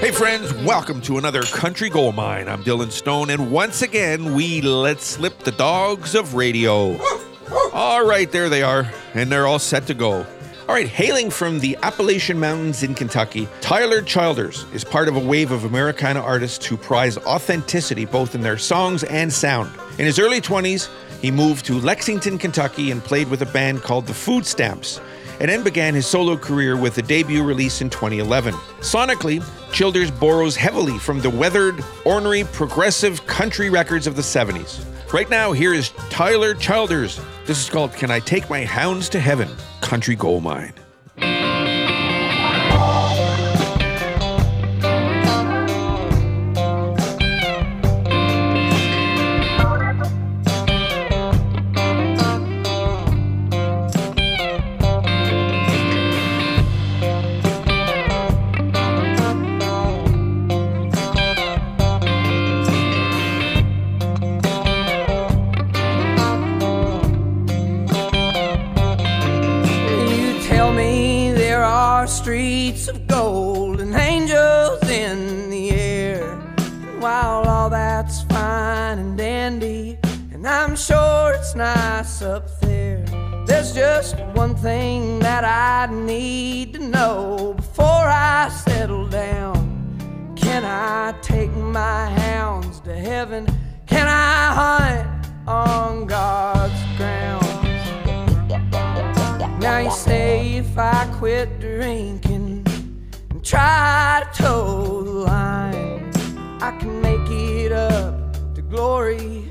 Hey, friends, welcome to another Country Gold Mine. I'm Dylan Stone, and once again, we let slip the dogs of radio. All right, there they are, and they're all set to go. All right, hailing from the Appalachian Mountains in Kentucky, Tyler Childers is part of a wave of Americana artists who prize authenticity both in their songs and sound. In his early 20s, he moved to Lexington, Kentucky, and played with a band called the Food Stamps, and then began his solo career with a debut release in 2011. Sonically, Childers borrows heavily from the weathered, ornery, progressive country records of the 70s. Right now, here is Tyler Childers. This is called Can I Take My Hounds to Heaven? Country Gold Mine. Streets of gold and angels in the air. And while all that's fine and dandy, and I'm sure it's nice up there, there's just one thing that I need to know before I settle down. Can I take my hounds to heaven? Can I hunt on God's grounds? Now you say if I quit drinking try to toe the line, I can make it up to glory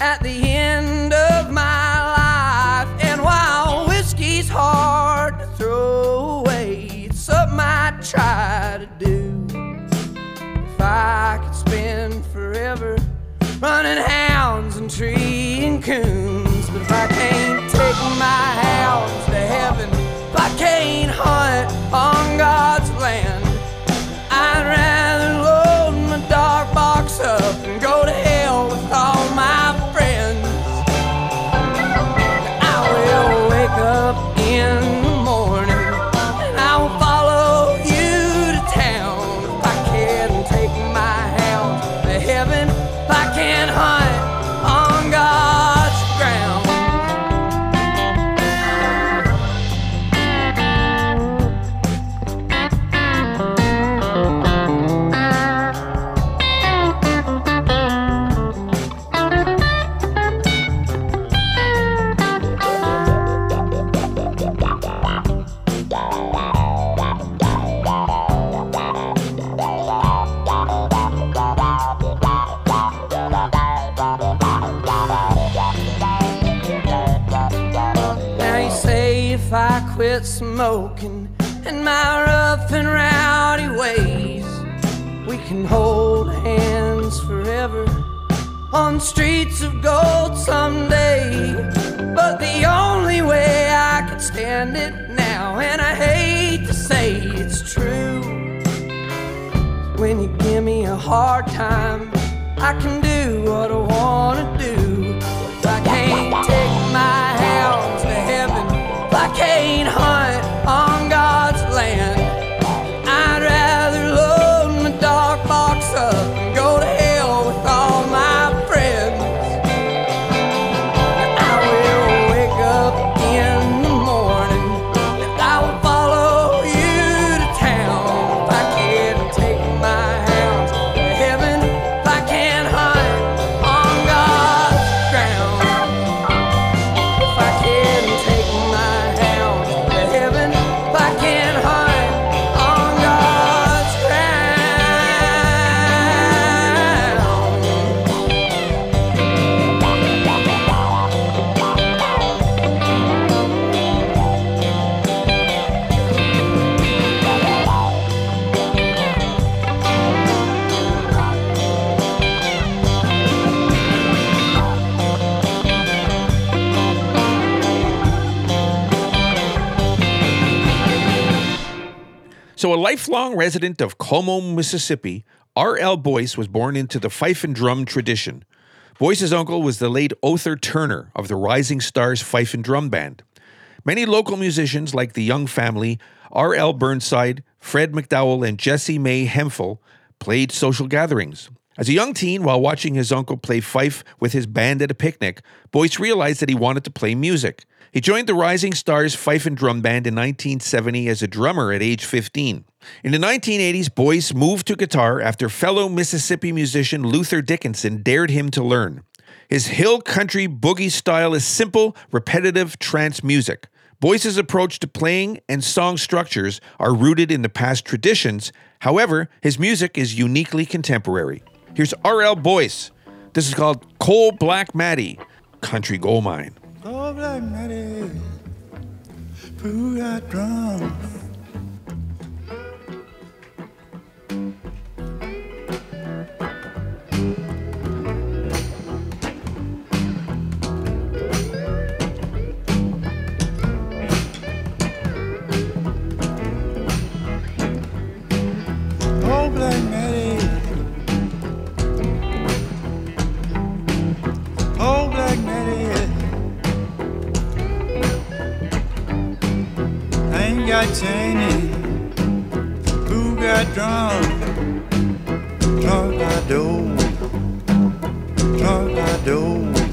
at the end of my life. And while whiskey's hard to throw away, it's something I try to do. If I could spend forever running hounds and treeing coons, but if I can't take my hounds to heaven, if I can't hunt on smoking and my rough and rowdy ways, we can hold hands forever on streets of gold someday. But the only way I can stand it now, and I hate to say it's true, when you give me a hard time, I can A lifelong resident of Como, Mississippi, R.L. Boyce was born into the fife and drum tradition. Boyce's uncle was the late Othar Turner of the Rising Stars Fife and Drum Band. Many local musicians, like the Young family, R.L. Burnside, Fred McDowell and Jessie Mae Hemphill played social gatherings. As a young teen, while watching his uncle play fife with his band at a picnic, Boyce realized that he wanted to play music. He joined the Rising Stars Fife and Drum Band in 1970 as a drummer at age 15. In the 1980s, Boyce moved to guitar after fellow Mississippi musician Luther Dickinson dared him to learn. His hill country boogie style is simple, repetitive trance music. Boyce's approach to playing and song structures are rooted in the past traditions. However, his music is uniquely contemporary. Here's R.L. Boyce. This is called Coal Black Mattie, Country Gold Mine. Black Mattie, pull that drum. Got Cheney. Who got drum? Tornado. Tornado. Need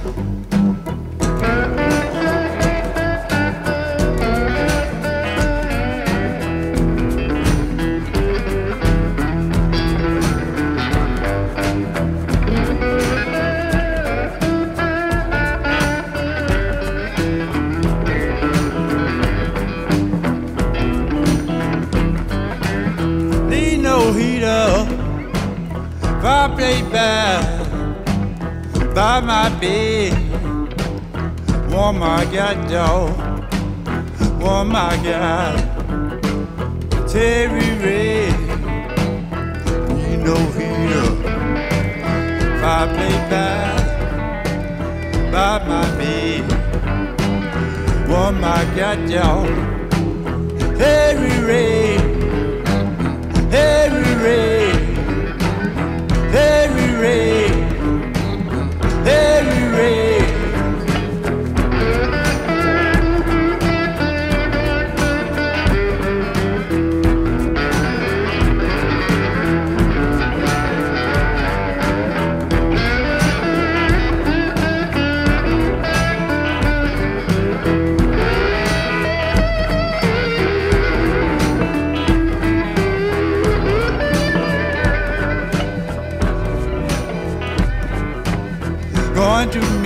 By, by my bed. Warm my God, dog. Warm my God. Terry. Need no heater. Fireplace by, by my bed. Warm my God, dog. Terry Red.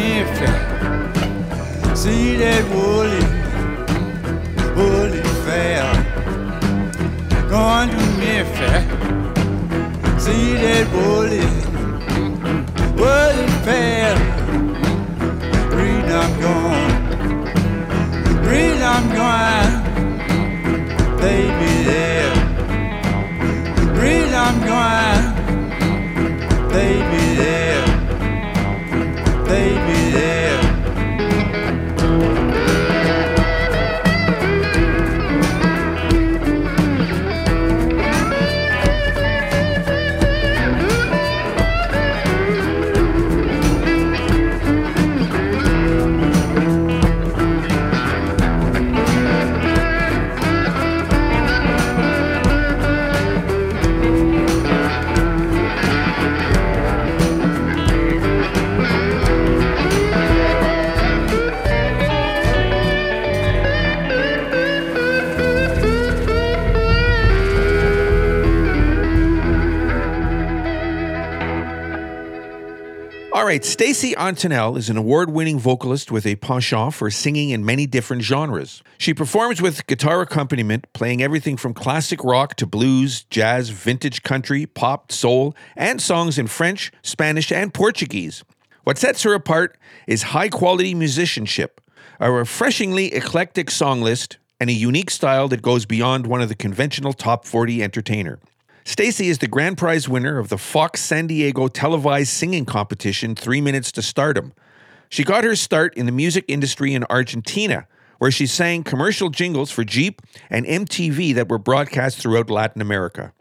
Going Memphis, see that woolly, woolly fair. Going to Memphis, see that woolly, woolly fair. Read I'm gone, read I'm gone, baby there. Read I'm gone, baby there All right, Stacy Antonel is an award-winning vocalist with a penchant for singing in many different genres. She performs with guitar accompaniment, playing everything from classic rock to blues, jazz, vintage country, pop, soul, and songs in French, Spanish, and Portuguese. What sets her apart is high-quality musicianship, a refreshingly eclectic song list, and a unique style that goes beyond one of the conventional top 40 entertainer. Stacy is the grand prize winner of the Fox San Diego televised singing competition 3 Minutes to Stardom. She got her start in the music industry in Argentina, where she sang commercial jingles for Jeep and MTV that were broadcast throughout Latin America.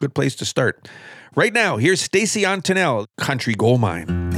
Good place to start. Right now, here's Stacy Antonel, Country Gold Mine.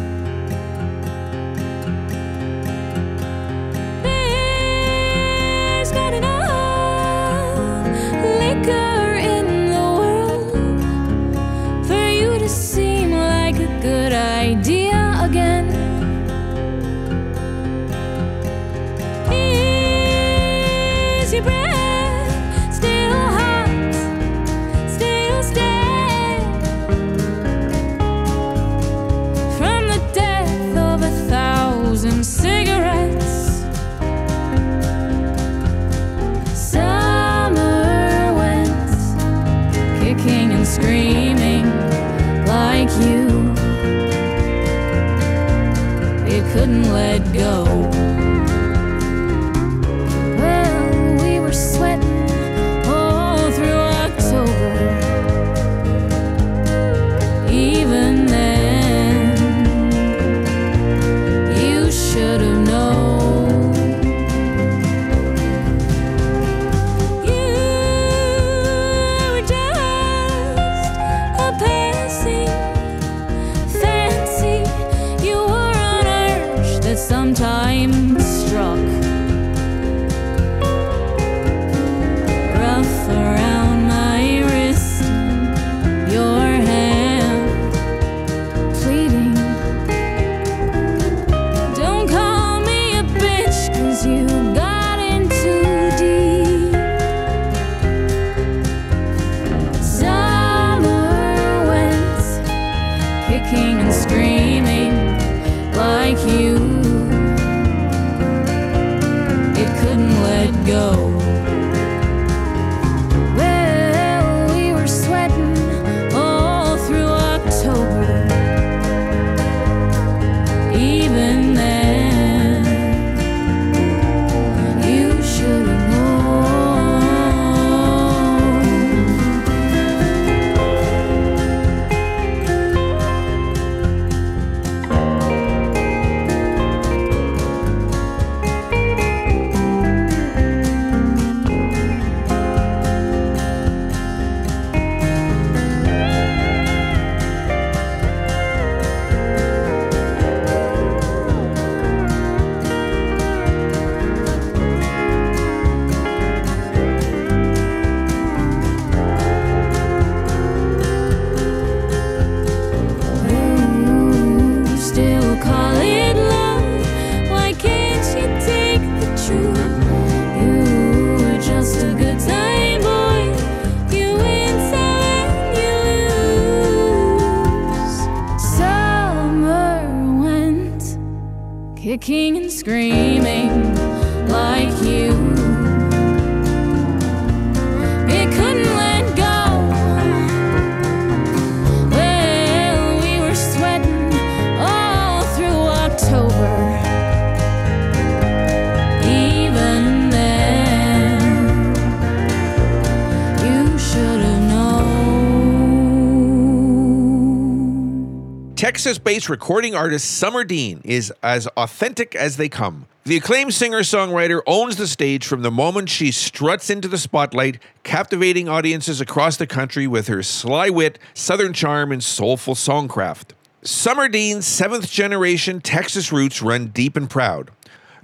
Texas based recording artist Summer Dean is as authentic as they come. The acclaimed singer songwriter owns the stage from the moment she struts into the spotlight, captivating audiences across the country with her sly wit, southern charm, and soulful songcraft. Summer Dean's seventh generation Texas roots run deep and proud,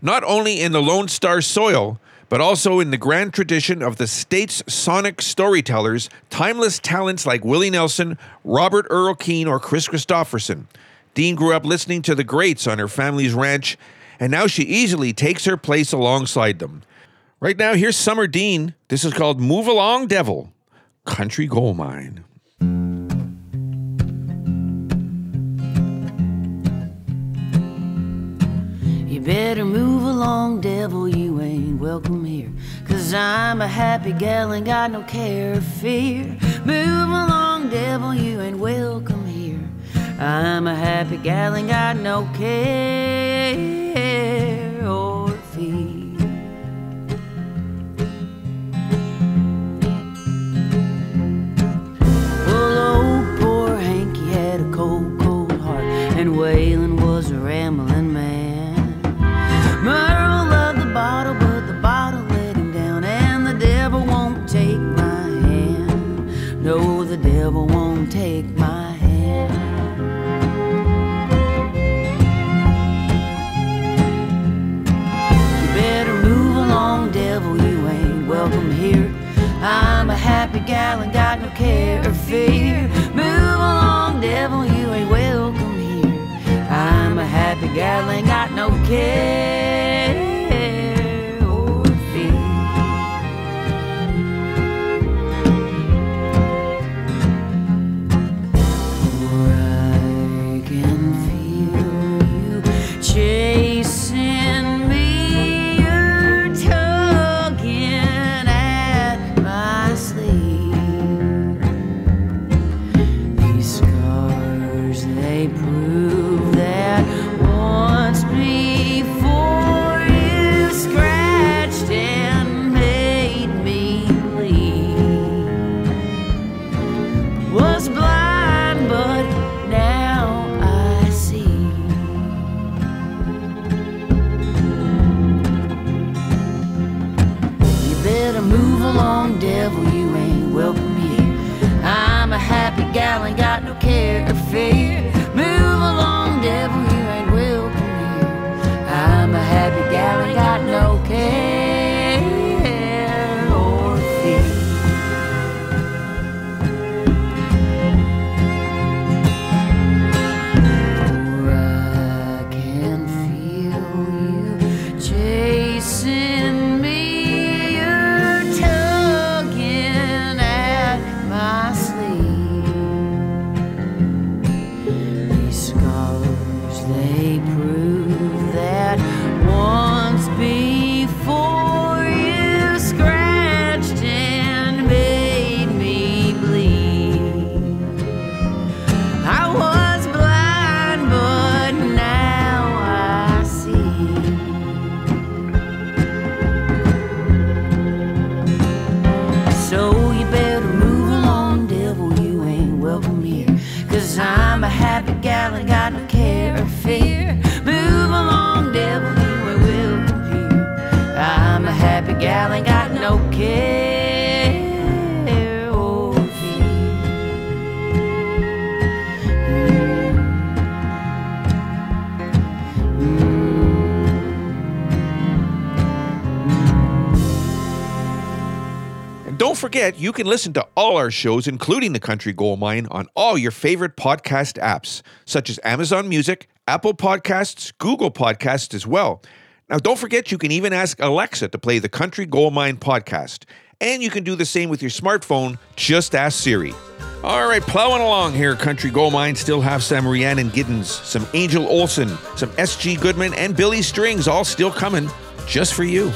not only in the Lone Star soil, but also in the grand tradition of the state's sonic storytellers, timeless talents like Willie Nelson, Robert Earl Keen, or Kris Kristofferson. Dean grew up listening to the greats on her family's ranch, and now she easily takes her place alongside them. Right now, here's Summer Dean. This is called Move Along Devil, Country Gold Mine. Better move along, devil, you ain't welcome here. Cause I'm a happy gal and got no care or fear. Move along, devil, you ain't welcome here. I'm a happy gal and got no care fear. Move along, devil, you ain't welcome here. I'm a happy gal ain't got no care don't forget, you can listen to all our shows, including The Country Gold Mine, on all your favorite podcast apps, such as Amazon Music, Apple Podcasts, Google Podcasts as well. Now, don't forget, you can even ask Alexa to play the Country Gold Mine podcast. And you can do the same with your smartphone. Just ask Siri. All right, plowing along here, Country Gold Mine. Still have some Rhiannon Giddens, some Angel Olsen, some S.G. Goodman, and Billy Strings all still coming just for you.